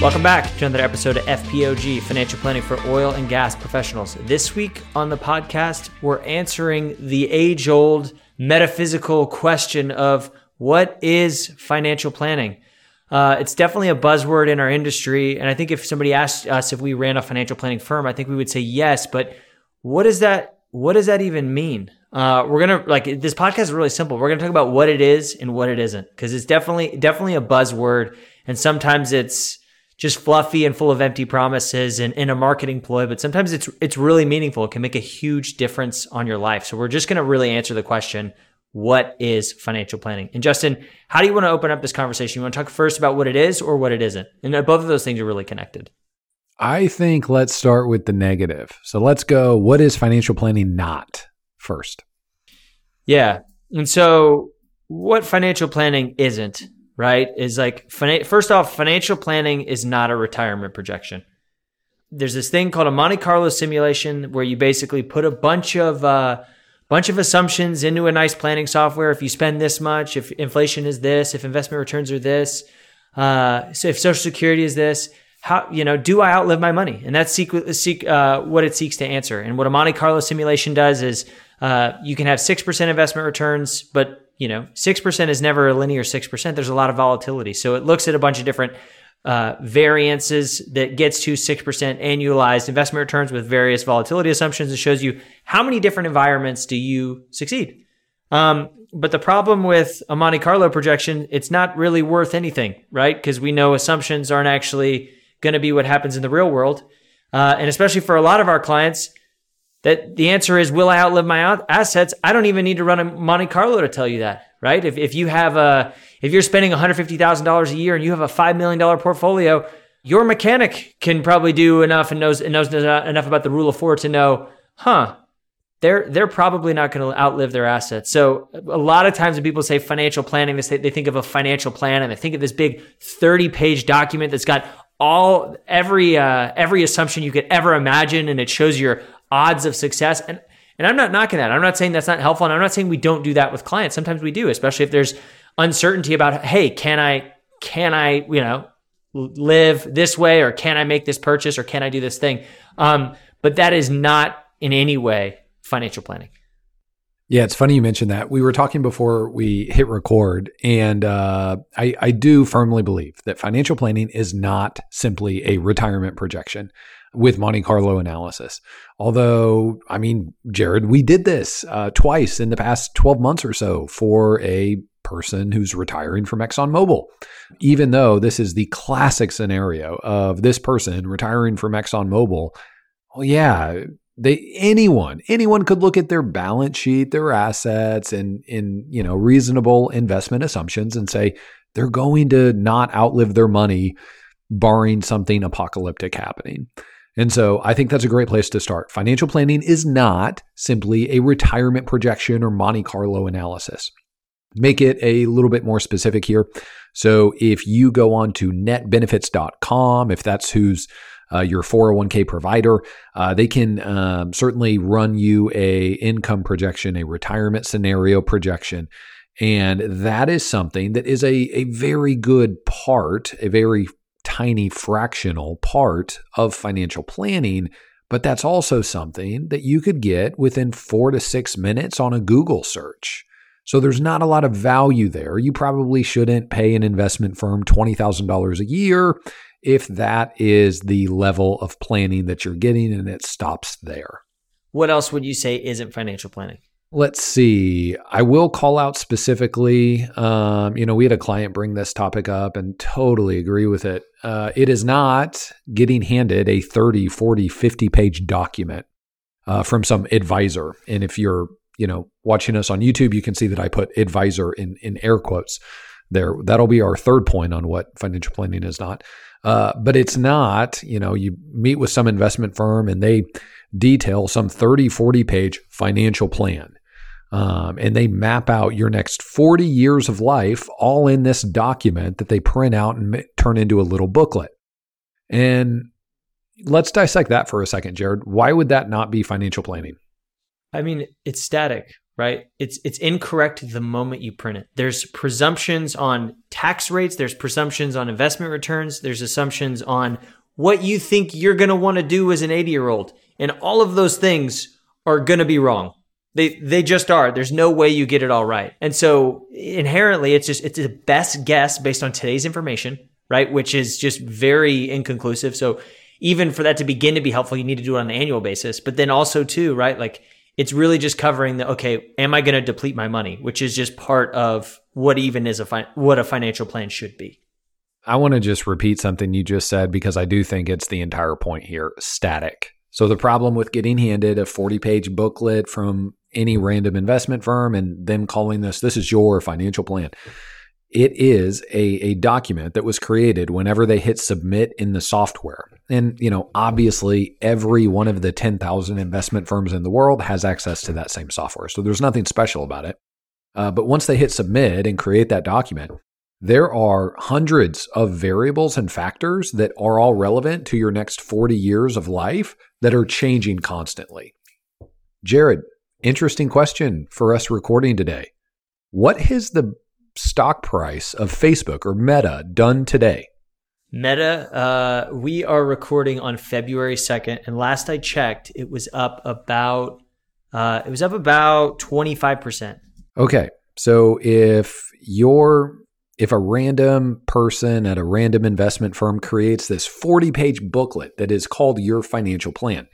Welcome back to another episode of FPOG, Financial Planning for Oil and Gas Professionals. This week on the podcast, we're answering the age old metaphysical question of what is financial planning? Uh, it's definitely a buzzword in our industry. And I think if somebody asked us if we ran a financial planning firm, I think we would say yes. But what does that, what does that even mean? Uh, we're gonna like this podcast is really simple. We're gonna talk about what it is and what it isn't because it's definitely definitely a buzzword, and sometimes it's just fluffy and full of empty promises and in a marketing ploy, but sometimes it's it's really meaningful. It can make a huge difference on your life. So we're just going to really answer the question, what is financial planning? And Justin, how do you want to open up this conversation? You want to talk first about what it is or what it isn't? And uh, both of those things are really connected. I think let's start with the negative. So let's go what is financial planning not first? Yeah. And so what financial planning isn't right? Is like first off, financial planning is not a retirement projection. There's this thing called a Monte Carlo simulation where you basically put a bunch of uh, bunch of assumptions into a nice planning software. If you spend this much, if inflation is this, if investment returns are this, uh, so if Social Security is this, how you know do I outlive my money? And that's seek, seek uh, what it seeks to answer. And what a Monte Carlo simulation does is uh, you can have six percent investment returns, but you know, 6% is never a linear 6%. There's a lot of volatility. So it looks at a bunch of different uh, variances that gets to 6% annualized investment returns with various volatility assumptions and shows you how many different environments do you succeed. Um, but the problem with a Monte Carlo projection, it's not really worth anything, right? Because we know assumptions aren't actually going to be what happens in the real world. Uh, and especially for a lot of our clients, that the answer is will I outlive my assets? I don't even need to run a Monte Carlo to tell you that, right? If, if you have a, if you're spending $150,000 a year and you have a $5 million portfolio, your mechanic can probably do enough and knows, and knows enough about the rule of four to know, huh, they're, they're probably not going to outlive their assets. So a lot of times when people say financial planning, they, say, they think of a financial plan and they think of this big 30 page document that's got all every uh, every assumption you could ever imagine, and it shows your odds of success. And and I'm not knocking that. I'm not saying that's not helpful. And I'm not saying we don't do that with clients. Sometimes we do, especially if there's uncertainty about, hey, can I, can I, you know, live this way or can I make this purchase or can I do this thing? Um, but that is not in any way financial planning. Yeah, it's funny you mentioned that. We were talking before we hit record, and uh, I, I do firmly believe that financial planning is not simply a retirement projection with Monte Carlo analysis. Although, I mean, Jared, we did this uh, twice in the past 12 months or so for a person who's retiring from ExxonMobil. Even though this is the classic scenario of this person retiring from ExxonMobil, well, yeah, they anyone anyone could look at their balance sheet, their assets, and in you know reasonable investment assumptions and say they're going to not outlive their money, barring something apocalyptic happening. And so I think that's a great place to start. Financial planning is not simply a retirement projection or Monte Carlo analysis. Make it a little bit more specific here. So if you go on to netbenefits.com, if that's who's uh, your 401k provider, uh, they can um, certainly run you a income projection, a retirement scenario projection. And that is something that is a, a very good part, a very tiny fractional part of financial planning, but that's also something that you could get within four to six minutes on a Google search. So there's not a lot of value there. You probably shouldn't pay an investment firm $20,000 a year if that is the level of planning that you're getting and it stops there. What else would you say isn't financial planning? Let's see. I will call out specifically. Um, you know, we had a client bring this topic up and totally agree with it. Uh, it is not getting handed a 30, 40, 50 page document uh, from some advisor. And if you're, you know, watching us on YouTube, you can see that I put advisor in, in air quotes there. That'll be our third point on what financial planning is not. Uh, but it's not, you know, you meet with some investment firm and they detail some 30, 40 page financial plan. Um, and they map out your next 40 years of life all in this document that they print out and turn into a little booklet. And let's dissect that for a second, Jared. Why would that not be financial planning? I mean, it's static, right? It's it's incorrect the moment you print it. There's presumptions on tax rates, there's presumptions on investment returns, there's assumptions on what you think you're going to want to do as an 80-year-old. And all of those things are going to be wrong. They they just are. There's no way you get it all right. And so inherently it's just it's the best guess based on today's information, right? Which is just very inconclusive. So even for that to begin to be helpful, you need to do it on an annual basis. But then also too, right? Like it's really just covering the okay, am I going to deplete my money, which is just part of what even is a fi- what a financial plan should be. I want to just repeat something you just said because I do think it's the entire point here, static. So the problem with getting handed a 40-page booklet from any random investment firm and them calling this this is your financial plan it is a, a document that was created whenever they hit submit in the software. And, you know, obviously every one of the 10,000 investment firms in the world has access to that same software. So there's nothing special about it. Uh, but once they hit submit and create that document, there are hundreds of variables and factors that are all relevant to your next 40 years of life that are changing constantly. Jared, interesting question for us recording today. What has the stock price of Facebook or Meta done today? Meta, uh, we are recording on February 2nd. And last I checked, it was up about, uh, it was up about 25%. Okay. So if you're, if a random person at a random investment firm creates this 40 page booklet that is called your financial plan,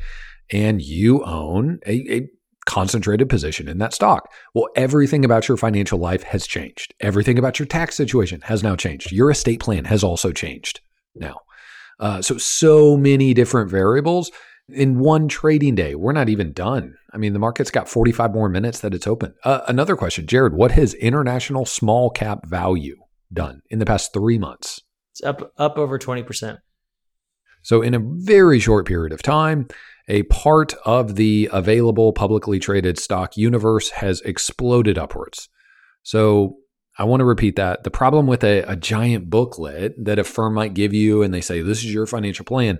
and you own a, a concentrated position in that stock. Well, everything about your financial life has changed. Everything about your tax situation has now changed. Your estate plan has also changed now. Uh, so, so many different variables in one trading day. We're not even done. I mean, the market's got 45 more minutes that it's open. Uh, another question, Jared, what has international small cap value done in the past three months? It's up, up over 20%. So, in a very short period of time, a part of the available publicly traded stock universe has exploded upwards. So I want to repeat that. The problem with a, a, giant booklet that a firm might give you and they say, this is your financial plan.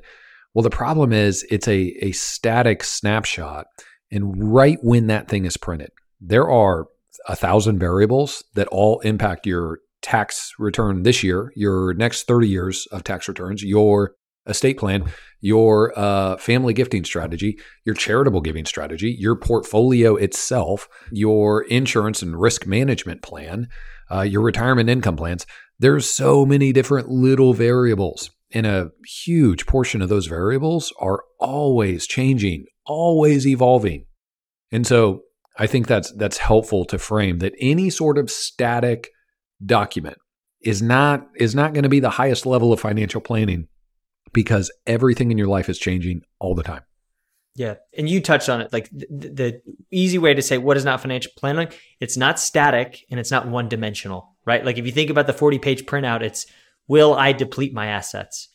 Well, the problem is it's a, a static snapshot. And right when that thing is printed, there are a thousand variables that all impact your tax return this year, your next 30 years of tax returns, your estate plan, your uh, family gifting strategy, your charitable giving strategy, your portfolio itself, your insurance and risk management plan, uh, your retirement income plans. There's so many different little variables, and a huge portion of those variables are always changing, always evolving. And so I think that's that's helpful to frame that any sort of static document is not is not going to be the highest level of financial planning because everything in your life is changing all the time. Yeah. And you touched on it. Like the, the, easy way to say what is not financial planning, it's not static and it's not one dimensional, right? Like if you think about the 40 page printout, it's will I deplete my assets?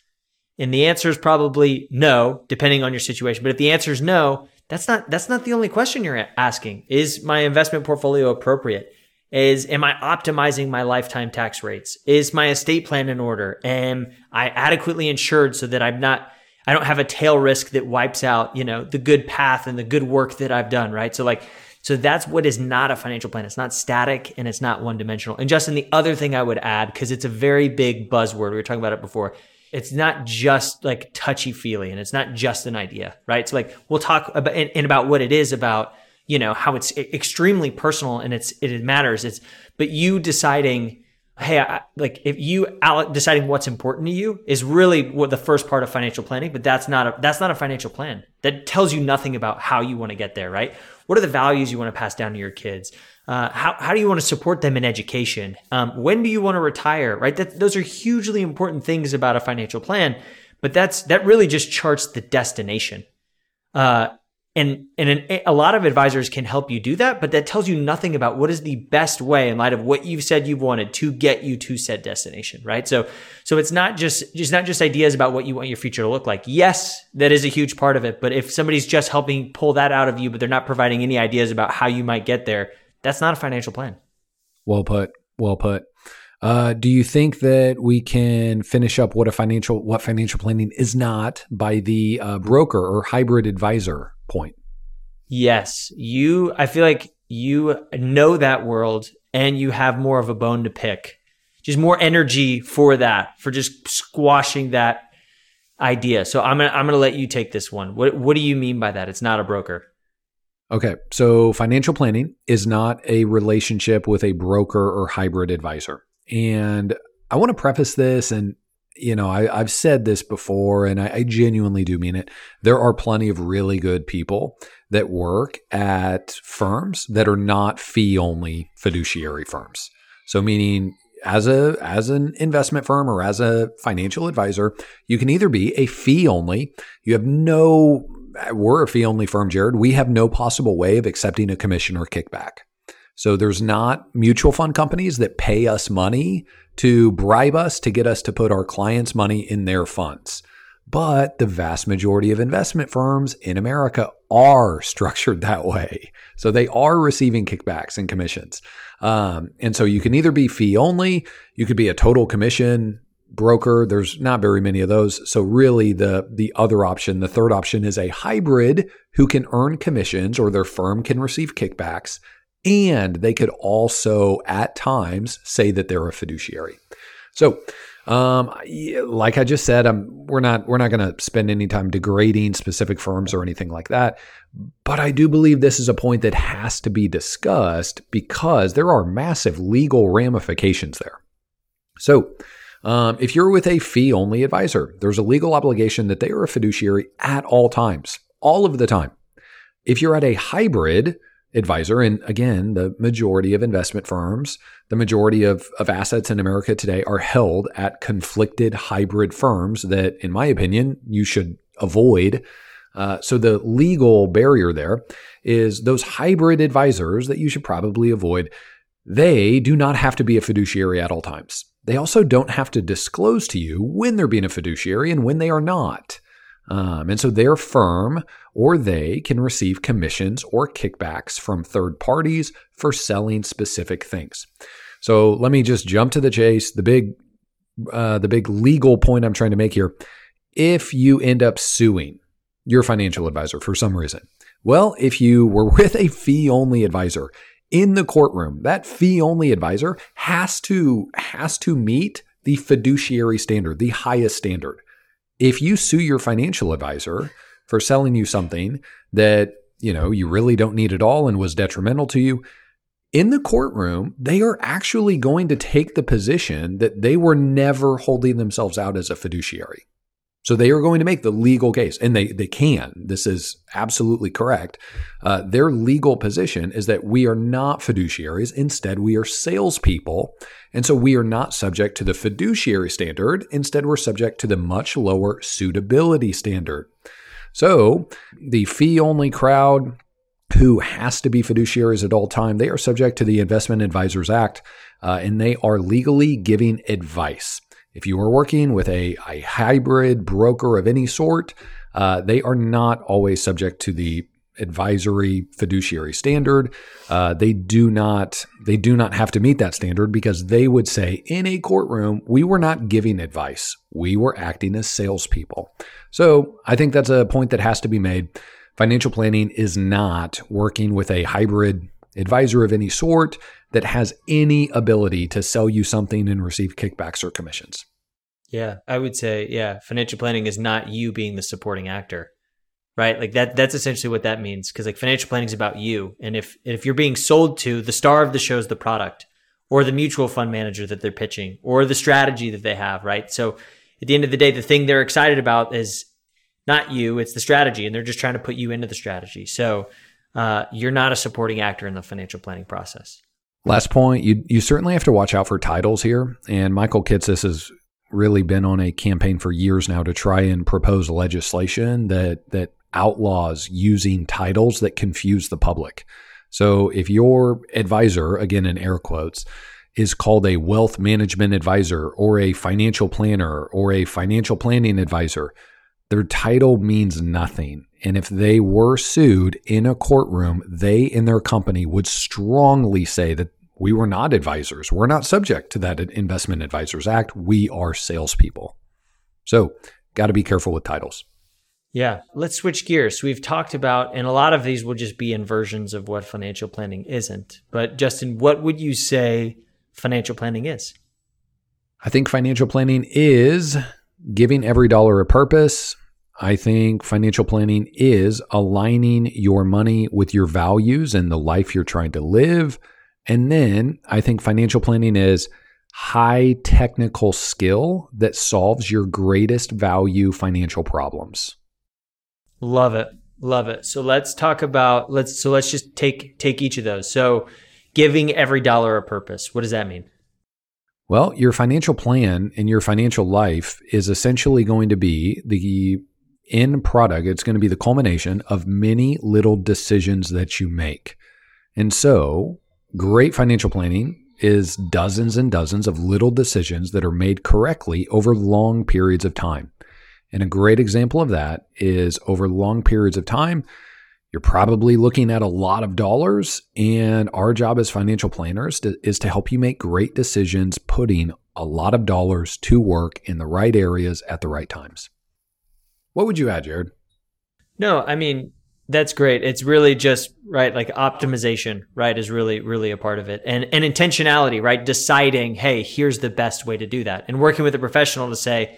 And the answer is probably no, depending on your situation. But if the answer is no, that's not that's not the only question you're asking. Is my investment portfolio appropriate? Is am I optimizing my lifetime tax rates? Is my estate plan in order? Am I adequately insured so that I'm not I don't have a tail risk that wipes out, you know, the good path and the good work that I've done, right? So like so that's what is not a financial plan. It's not static and it's not one dimensional. And Justin, the other thing I would add, because it's a very big buzzword, we were talking about it before. It's not just like touchy feely and it's not just an idea, right? So like we'll talk about and about what it is about you know how it's extremely personal and it's it matters. It's but you deciding hey I, like if you deciding what's important to you is really what the first part of financial planning but that's not a that's not a financial plan. That tells you nothing about how you want to get there right? What are the values you want to pass down to your kids? Uh, how, how do you want to support them in education? Um, when do you want to retire right? That, those are hugely important things about a financial plan but that's that really just charts the destination. Uh, and and an, a lot of advisors can help you do that but that tells you nothing about what is the best way in light of what you've said you've wanted to get you to said destination right? So so it's not just just not just ideas about what you want your future to look like. Yes that is a huge part of it but if somebody's just helping pull that out of you but they're not providing any ideas about how you might get there that's not a financial plan. Well put. Well put. Uh, do you think that we can finish up what a financial what financial planning is not by the uh, broker or hybrid advisor point? Yes, you. I feel like you know that world, and you have more of a bone to pick. Just more energy for that, for just squashing that idea. So I'm gonna I'm gonna let you take this one. What what do you mean by that? It's not a broker. Okay, so financial planning is not a relationship with a broker or hybrid advisor. And I want to preface this, and you know, I, have said this before, and I, I genuinely do mean it. There are plenty of really good people that work at firms that are not fee only fiduciary firms. So, meaning as a as an investment firm or as a financial advisor, you can either be a fee only. You have no we're a fee only firm, Jared. We have no possible way of accepting a commission or kickback. So there's not mutual fund companies that pay us money to bribe us to get us to put our clients' money in their funds. But the vast majority of investment firms in America are structured that way. So they are receiving kickbacks and commissions. Um, and so you can either be fee only, you could be a total commission broker. There's not very many of those. So really the the other option, the third option is a hybrid who can earn commissions or their firm can receive kickbacks and they could also at times say that they're a fiduciary. So, um, like I just said, um, we're not we're not going to spend any time degrading specific firms or anything like that. But I do believe this is a point that has to be discussed because there are massive legal ramifications there. So, um, if you're with a fee only advisor, there's a legal obligation that they are a fiduciary at all times, all of the time. If you're at a hybrid, advisor. And again, the majority of investment firms, the majority of, of assets in America today are held at conflicted hybrid firms that, in my opinion, you should avoid. Uh, so the legal barrier there is those hybrid advisors that you should probably avoid. They do not have to be a fiduciary at all times. They also don't have to disclose to you when they're being a fiduciary and when they are not. Um, and so their firm or they can receive commissions or kickbacks from third parties for selling specific things. So let me just jump to the chase. The big, uh, the big legal point I'm trying to make here: if you end up suing your financial advisor for some reason, well, if you were with a fee-only advisor in the courtroom, that fee-only advisor has to has to meet the fiduciary standard, the highest standard if you sue your financial advisor for selling you something that, you know, you really don't need at all and was detrimental to you, in the courtroom, they are actually going to take the position that they were never holding themselves out as a fiduciary. So they are going to make the legal case, and they they can. This is absolutely correct. Uh, their legal position is that we are not fiduciaries. Instead, we are salespeople, and so we are not subject to the fiduciary standard. Instead, we're subject to the much lower suitability standard. So the fee only crowd who has to be fiduciaries at all time, they are subject to the Investment Advisers Act, uh, and they are legally giving advice. If you are working with a, a hybrid broker of any sort, uh, they are not always subject to the advisory fiduciary standard. Uh, they do not they do not have to meet that standard because they would say in a courtroom we were not giving advice, we were acting as salespeople. So I think that's a point that has to be made. Financial planning is not working with a hybrid advisor of any sort that has any ability to sell you something and receive kickbacks or commissions. Yeah, I would say, yeah, financial planning is not you being the supporting actor, right? Like that, that's essentially what that means. Cause like financial planning is about you. And if, if you're being sold to the star of the show is the product or the mutual fund manager that they're pitching or the strategy that they have, right? So at the end of the day, the thing they're excited about is not you, it's the strategy. And they're just trying to put you into the strategy. So, uh, you're not a supporting actor in the financial planning process. Last point, you you certainly have to watch out for titles here. And Michael Kitces has really been on a campaign for years now to try and propose legislation that that outlaws using titles that confuse the public. So if your advisor, again in air quotes, is called a wealth management advisor or a financial planner or a financial planning advisor, their title means nothing. And if they were sued in a courtroom, they and their company would strongly say that we were not advisors. We're not subject to that Investment Advisers Act. We are salespeople. So, got to be careful with titles. Yeah, let's switch gears. We've talked about, and a lot of these will just be inversions of what financial planning isn't. But, Justin, what would you say financial planning is? I think financial planning is giving every dollar a purpose. I think financial planning is aligning your money with your values and the life you're trying to live. And then I think financial planning is high technical skill that solves your greatest value financial problems. Love it. Love it. So let's talk about let's so let's just take take each of those. So giving every dollar a purpose. What does that mean? Well, your financial plan and your financial life is essentially going to be the end product. It's going to be the culmination of many little decisions that you make. And so, great financial planning is dozens and dozens of little decisions that are made correctly over long periods of time. And a great example of that is over long periods of time, you're probably looking at a lot of dollars. And our job as financial planners to, is to help you make great decisions, putting a lot of dollars to work in the right areas at the right times. What would you add, Jared? No, I mean, that's great. It's really just right, like optimization, right, is really, really a part of it, and and intentionality, right, deciding, hey, here's the best way to do that, and working with a professional to say,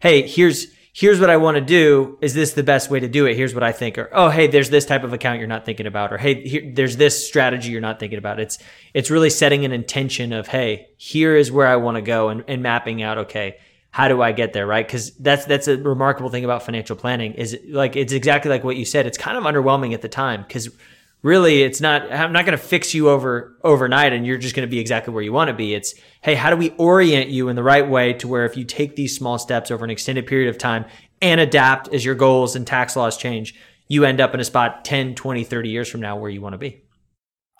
hey, here's here's what I want to do. Is this the best way to do it? Here's what I think. Or, oh, hey, there's this type of account you're not thinking about. Or, hey, here, there's this strategy you're not thinking about. It's, it's really setting an intention of, hey, here is where I want to go and, and mapping out, okay, how do I get there? Right. Cause that's, that's a remarkable thing about financial planning is like, it's exactly like what you said. It's kind of underwhelming at the time because really it's not i'm not going to fix you over overnight and you're just going to be exactly where you want to be it's hey how do we orient you in the right way to where if you take these small steps over an extended period of time and adapt as your goals and tax laws change you end up in a spot 10 20 30 years from now where you want to be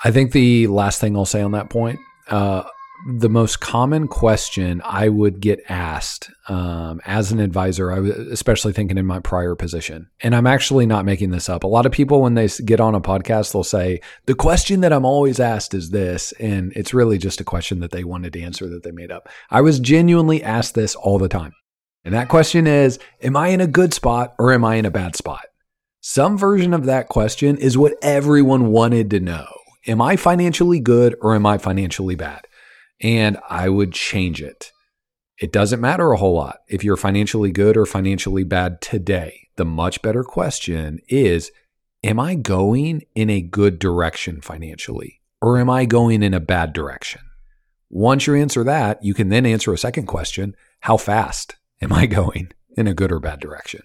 i think the last thing i'll say on that point uh, the most common question I would get asked um, as an advisor, I was especially thinking in my prior position, and I'm actually not making this up. A lot of people, when they get on a podcast, they'll say, The question that I'm always asked is this. And it's really just a question that they wanted to answer that they made up. I was genuinely asked this all the time. And that question is Am I in a good spot or am I in a bad spot? Some version of that question is what everyone wanted to know. Am I financially good or am I financially bad? And I would change it. It doesn't matter a whole lot if you're financially good or financially bad today. The much better question is Am I going in a good direction financially or am I going in a bad direction? Once you answer that, you can then answer a second question How fast am I going in a good or bad direction?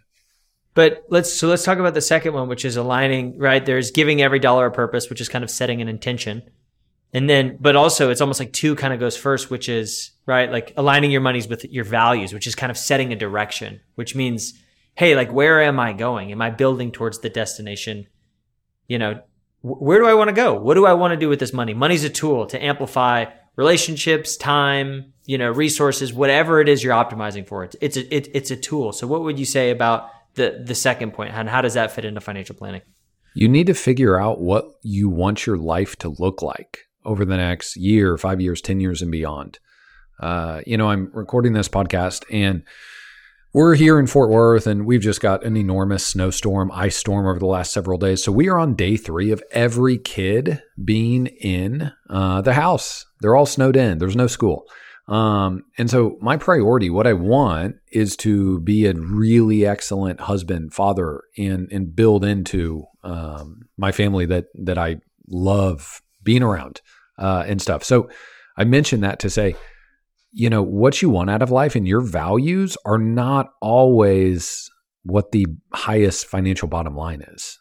But let's so let's talk about the second one, which is aligning, right? There's giving every dollar a purpose, which is kind of setting an intention. And then, but also it's almost like two kind of goes first, which is, right, like aligning your monies with your values, which is kind of setting a direction, which means, hey, like, where am I going? Am I building towards the destination? You know, where do I want to go? What do I want to do with this money? Money's a tool to amplify relationships, time, you know, resources, whatever it is you're optimizing for. It's, it's a, it, it's a tool. So what would you say about the, the second point and how does that fit into financial planning? You need to figure out what you want your life to look like over the next year, five years, 10 years, and beyond. Uh, you know, I'm recording this podcast and we're here in Fort Worth and we've just got an enormous snowstorm, ice storm over the last several days. So we are on day three of every kid being in uh, the house. They're all snowed in, there's no school. Um, and so my priority, what I want is to be a really excellent husband, father, and and build into um, my family that that I love being around uh, and stuff. So I mentioned that to say, you know, what you want out of life and your values are not always what the highest financial bottom line is.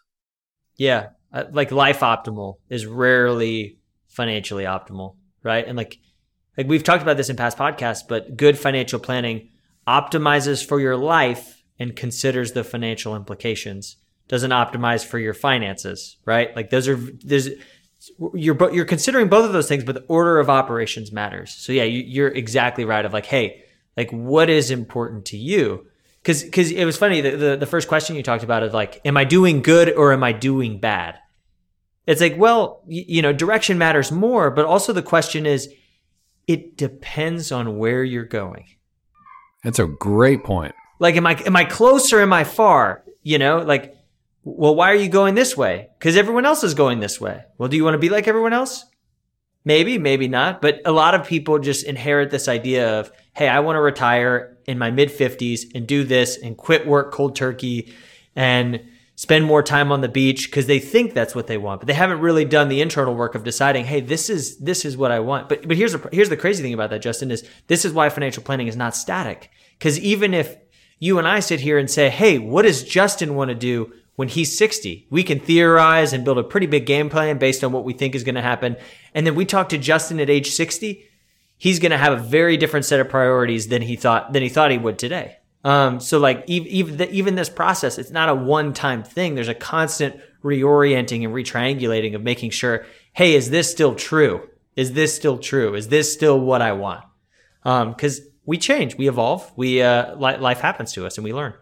Yeah. Uh, like life optimal is rarely financially optimal, right? And like, like we've talked about this in past podcasts, but good financial planning optimizes for your life and considers the financial implications, doesn't optimize for your finances, right? Like those are there's you're you're considering both of those things, but the order of operations matters. So yeah, you, are exactly right. Of like, hey, like what is important to you? Because because it was funny the, the the first question you talked about is like, am I doing good or am I doing bad? It's like, well, you, you know, direction matters more, but also the question is, it depends on where you're going. That's a great point. Like, am I am I close or am I far? You know, like well, why are you going this way? Because everyone else is going this way. Well, do you want to be like everyone else? Maybe, maybe not. But a lot of people just inherit this idea of, hey, I want to retire in my mid 50s and do this and quit work cold turkey and spend more time on the beach because they think that's what they want. But they haven't really done the internal work of deciding, hey, this is this is what I want. But but here's the here's the crazy thing about that, Justin, is this is why financial planning is not static. Because even if you and I sit here and say, hey, what does Justin want to do when he's 60. We can theorize and build a pretty big game plan based on what we think is going to happen. And then we talk to Justin at age 60. He's going to have a very different set of priorities than he thought than he thought he would today. Um, so like even even this process, it's not a one time thing. There's a constant reorienting and retriangulating of making sure, hey, is this still true? Is this still true? Is this still what I want? Because um, we change, we evolve, we uh, life happens to us, and we learn.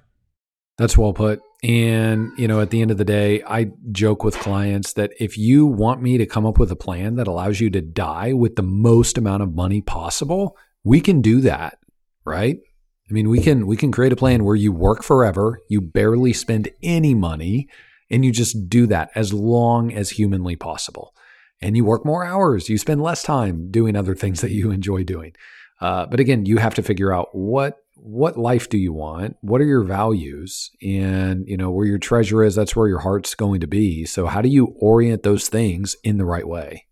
That's well put. And, you know, at the end of the day, I joke with clients that if you want me to come up with a plan that allows you to die with the most amount of money possible, we can do that, right? I mean, we can we can create a plan where you work forever, you barely spend any money, and you just do that as long as humanly possible. And you work more hours, you spend less time doing other things that you enjoy doing. Uh, but again, you have to figure out what what life do you want? What are your values? And, you know, where your treasure is, that's where your heart's going to be. So how do you orient those things in the right way?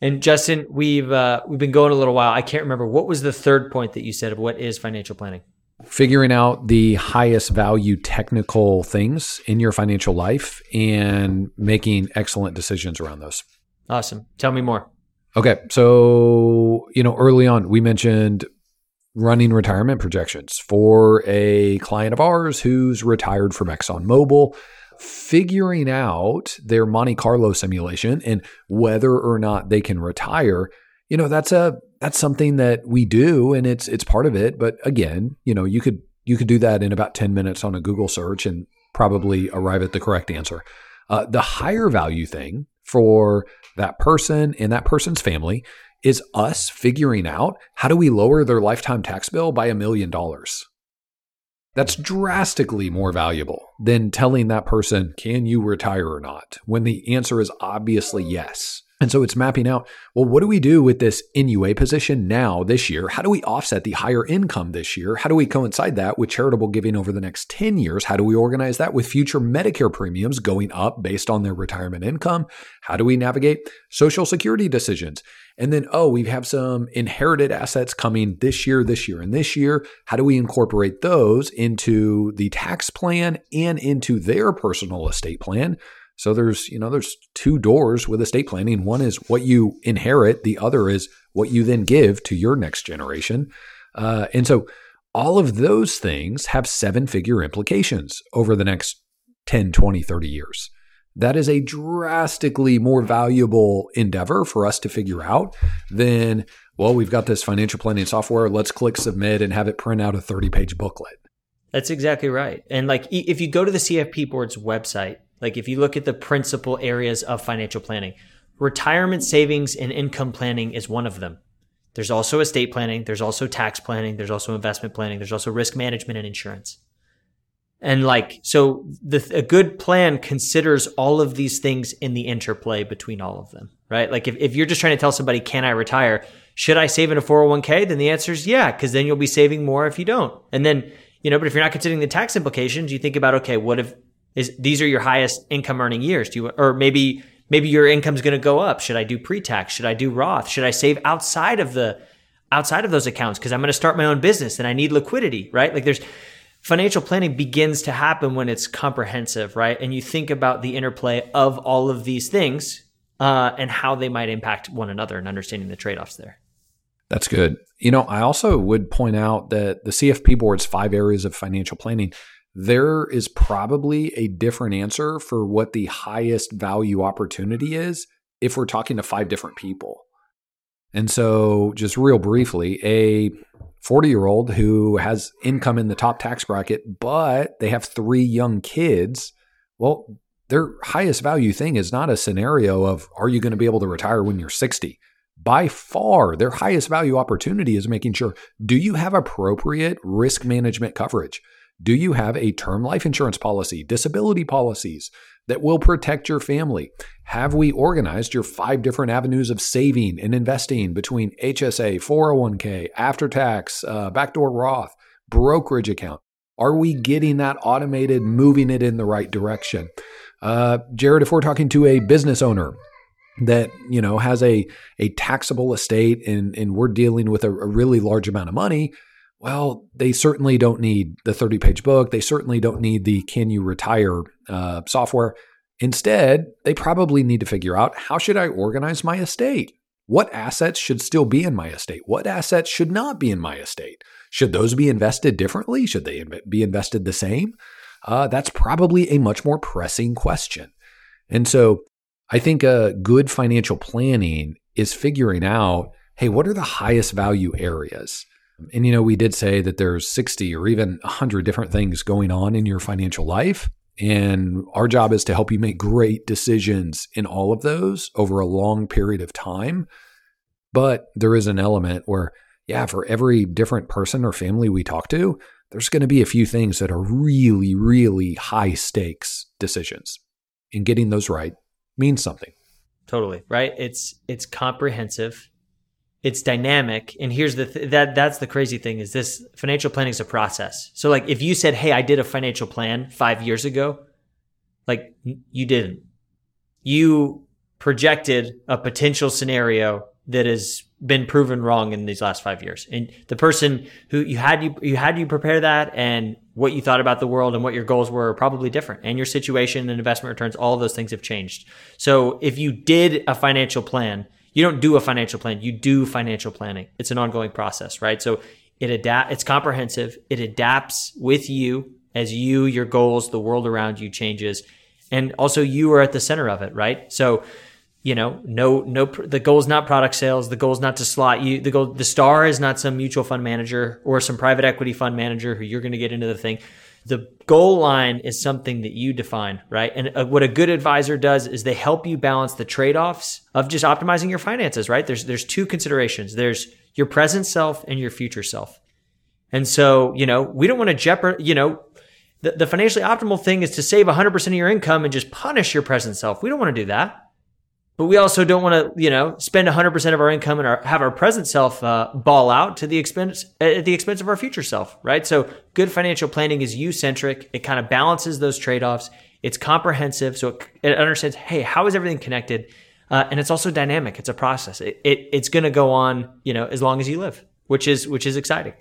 And Justin, we've uh, we've been going a little while. I can't remember what was the third point that you said of what is financial planning. Figuring out the highest value technical things in your financial life and making excellent decisions around those. Awesome. Tell me more. Okay. So, you know, early on, we mentioned running retirement projections for a client of ours who's retired from ExxonMobil, figuring out their Monte Carlo simulation and whether or not they can retire. You know, that's a that's something that we do and it's it's part of it, but again, you know, you could you could do that in about 10 minutes on a Google search and probably arrive at the correct answer. Uh, the higher value thing for that person and that person's family is us figuring out how do we lower their lifetime tax bill by a million dollars. That's drastically more valuable than telling that person, can you retire or not, when the answer is obviously yes. And so it's mapping out well, what do we do with this NUA position now this year? How do we offset the higher income this year? How do we coincide that with charitable giving over the next 10 years? How do we organize that with future Medicare premiums going up based on their retirement income? How do we navigate Social Security decisions? And then, oh, we have some inherited assets coming this year, this year, and this year. How do we incorporate those into the tax plan and into their personal estate plan? So there's, you know, there's two doors with estate planning. One is what you inherit, the other is what you then give to your next generation. Uh, and so all of those things have seven figure implications over the next 10, 20, 30 years. That is a drastically more valuable endeavor for us to figure out than, well, we've got this financial planning software. Let's click submit and have it print out a 30 page booklet. That's exactly right. And like if you go to the CFP board's website, like if you look at the principal areas of financial planning, retirement savings and income planning is one of them. There's also estate planning, there's also tax planning, there's also investment planning, there's also risk management and insurance. And like, so the, a good plan considers all of these things in the interplay between all of them, right? Like if, if you're just trying to tell somebody, can I retire? Should I save in a 401k? Then the answer is yeah, because then you'll be saving more if you don't. And then, you know, but if you're not considering the tax implications, you think about, okay, what if is these are your highest income earning years? Do you, or maybe, maybe your income's going to go up. Should I do pre-tax? Should I do Roth? Should I save outside of the, outside of those accounts? Cause I'm going to start my own business and I need liquidity, right? Like there's, financial planning begins to happen when it's comprehensive, right? And you think about the interplay of all of these things uh, and how they might impact one another and understanding the trade offs there. That's good. You know, I also would point out that the CFP board's five areas of financial planning, there is probably a different answer for what the highest value opportunity is if we're talking to five different people. And so, just real briefly, a 40 year old who has income in the top tax bracket, but they have three young kids, well, their highest value thing is not a scenario of are you going to be able to retire when you're 60? By far, their highest value opportunity is making sure do you have appropriate risk management coverage? Do you have a term life insurance policy, disability policies that will protect your family? Have we organized your five different avenues of saving and investing between HSA, 401k, after tax, uh, backdoor Roth, brokerage account? Are we getting that automated, moving it in the right direction? Uh, Jared, if we're talking to a business owner that you know has a a taxable estate and and we're dealing with a, a really large amount of money, well, they certainly don't need the 30 page book. They certainly don't need the can you retire uh, software. Instead, they probably need to figure out how should I organize my estate? What assets should still be in my estate? What assets should not be in my estate? Should those be invested differently? Should they be invested the same? Uh, that's probably a much more pressing question. And so I think a good financial planning is figuring out hey, what are the highest value areas? And, you know, we did say that there's 60 or even 100 different things going on in your financial life. And our job is to help you make great decisions in all of those over a long period of time. But there is an element where, yeah, for every different person or family we talk to, there's going to be a few things that are really, really high stakes decisions. And getting those right means something. Totally, right? It's it's comprehensive it's dynamic. And here's the th- that that's the crazy thing is this financial planning is a process. So like if you said hey i did a financial plan five years ago like you didn't. You projected a potential scenario that has been proven wrong in these last five years. And the person who you had you you had you prepare that and what you thought about the world and what your goals were are probably different. And your situation and investment returns all those things have changed. So if you did a financial plan you don't do a financial plan you do financial planning. It's an ongoing process right? So it adapt it's comprehensive it adapts with you as you your goals the world around you changes and also you are at the center of it right? So you know no no the goal is not product sales the goal is not to slot you the goal the star is not some mutual fund manager or some private equity fund manager who you're going to get into the thing the goal line is something that you define, right? And uh, what a good advisor does is they help you balance the trade-offs of just optimizing your finances, right? There's there's two considerations. There's your present self and your future self. And so, you know, we don't want to jeopardize, you know, the, the financially optimal thing is to save 100% of your income and just punish your present self. We don't want to do that but we also don't want to, you know, spend 100% of our income and our, have our present self uh, ball out to the expense at the expense of our future self, right? So good financial planning is you centric. It kind of balances those trade offs. It's comprehensive, so it, it, understands, hey, how is everything connected? Uh, and it's also dynamic. It's a process. It, it it's going to go on, you know, as long as you live, which is which is exciting.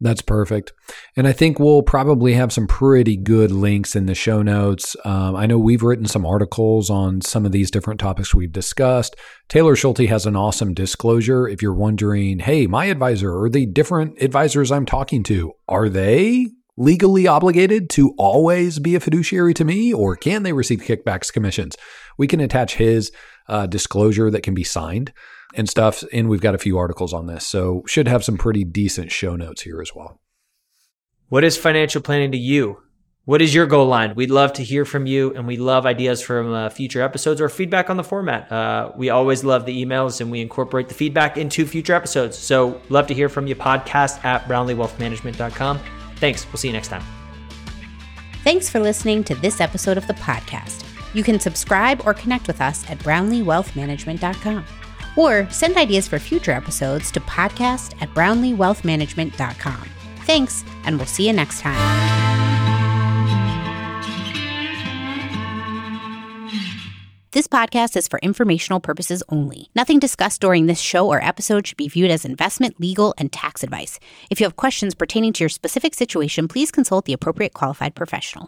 That's perfect. And I think we'll probably have some pretty good links in the show notes. Um, I know we've written some articles on some of these different topics we've discussed. Taylor Schulte has an awesome disclosure. If you're wondering, hey, my advisor or the different advisors I'm talking to, are they legally obligated to always be a fiduciary to me or can they receive kickbacks, commissions? We can attach his uh, disclosure that can be signed and stuff. And we've got a few articles on this. So should have some pretty decent show notes here as well. What is financial planning to you? What is your goal line? We'd love to hear from you, and we love ideas from uh, future episodes or feedback on the format. Uh, we always love the emails, and we incorporate the feedback into future episodes. So, love to hear from you. Podcast at brownleewealthmanagement.com. Thanks. We'll see you next time. Thanks for listening to this episode of the podcast. You can subscribe or connect with us at brownleewealthmanagement.com or send ideas for future episodes to podcast at brownleewealthmanagement.com. Thanks, and we'll see you next time. This podcast is for informational purposes only. Nothing discussed during this show or episode should be viewed as investment, legal, and tax advice. If you have questions pertaining to your specific situation, please consult the appropriate qualified professional.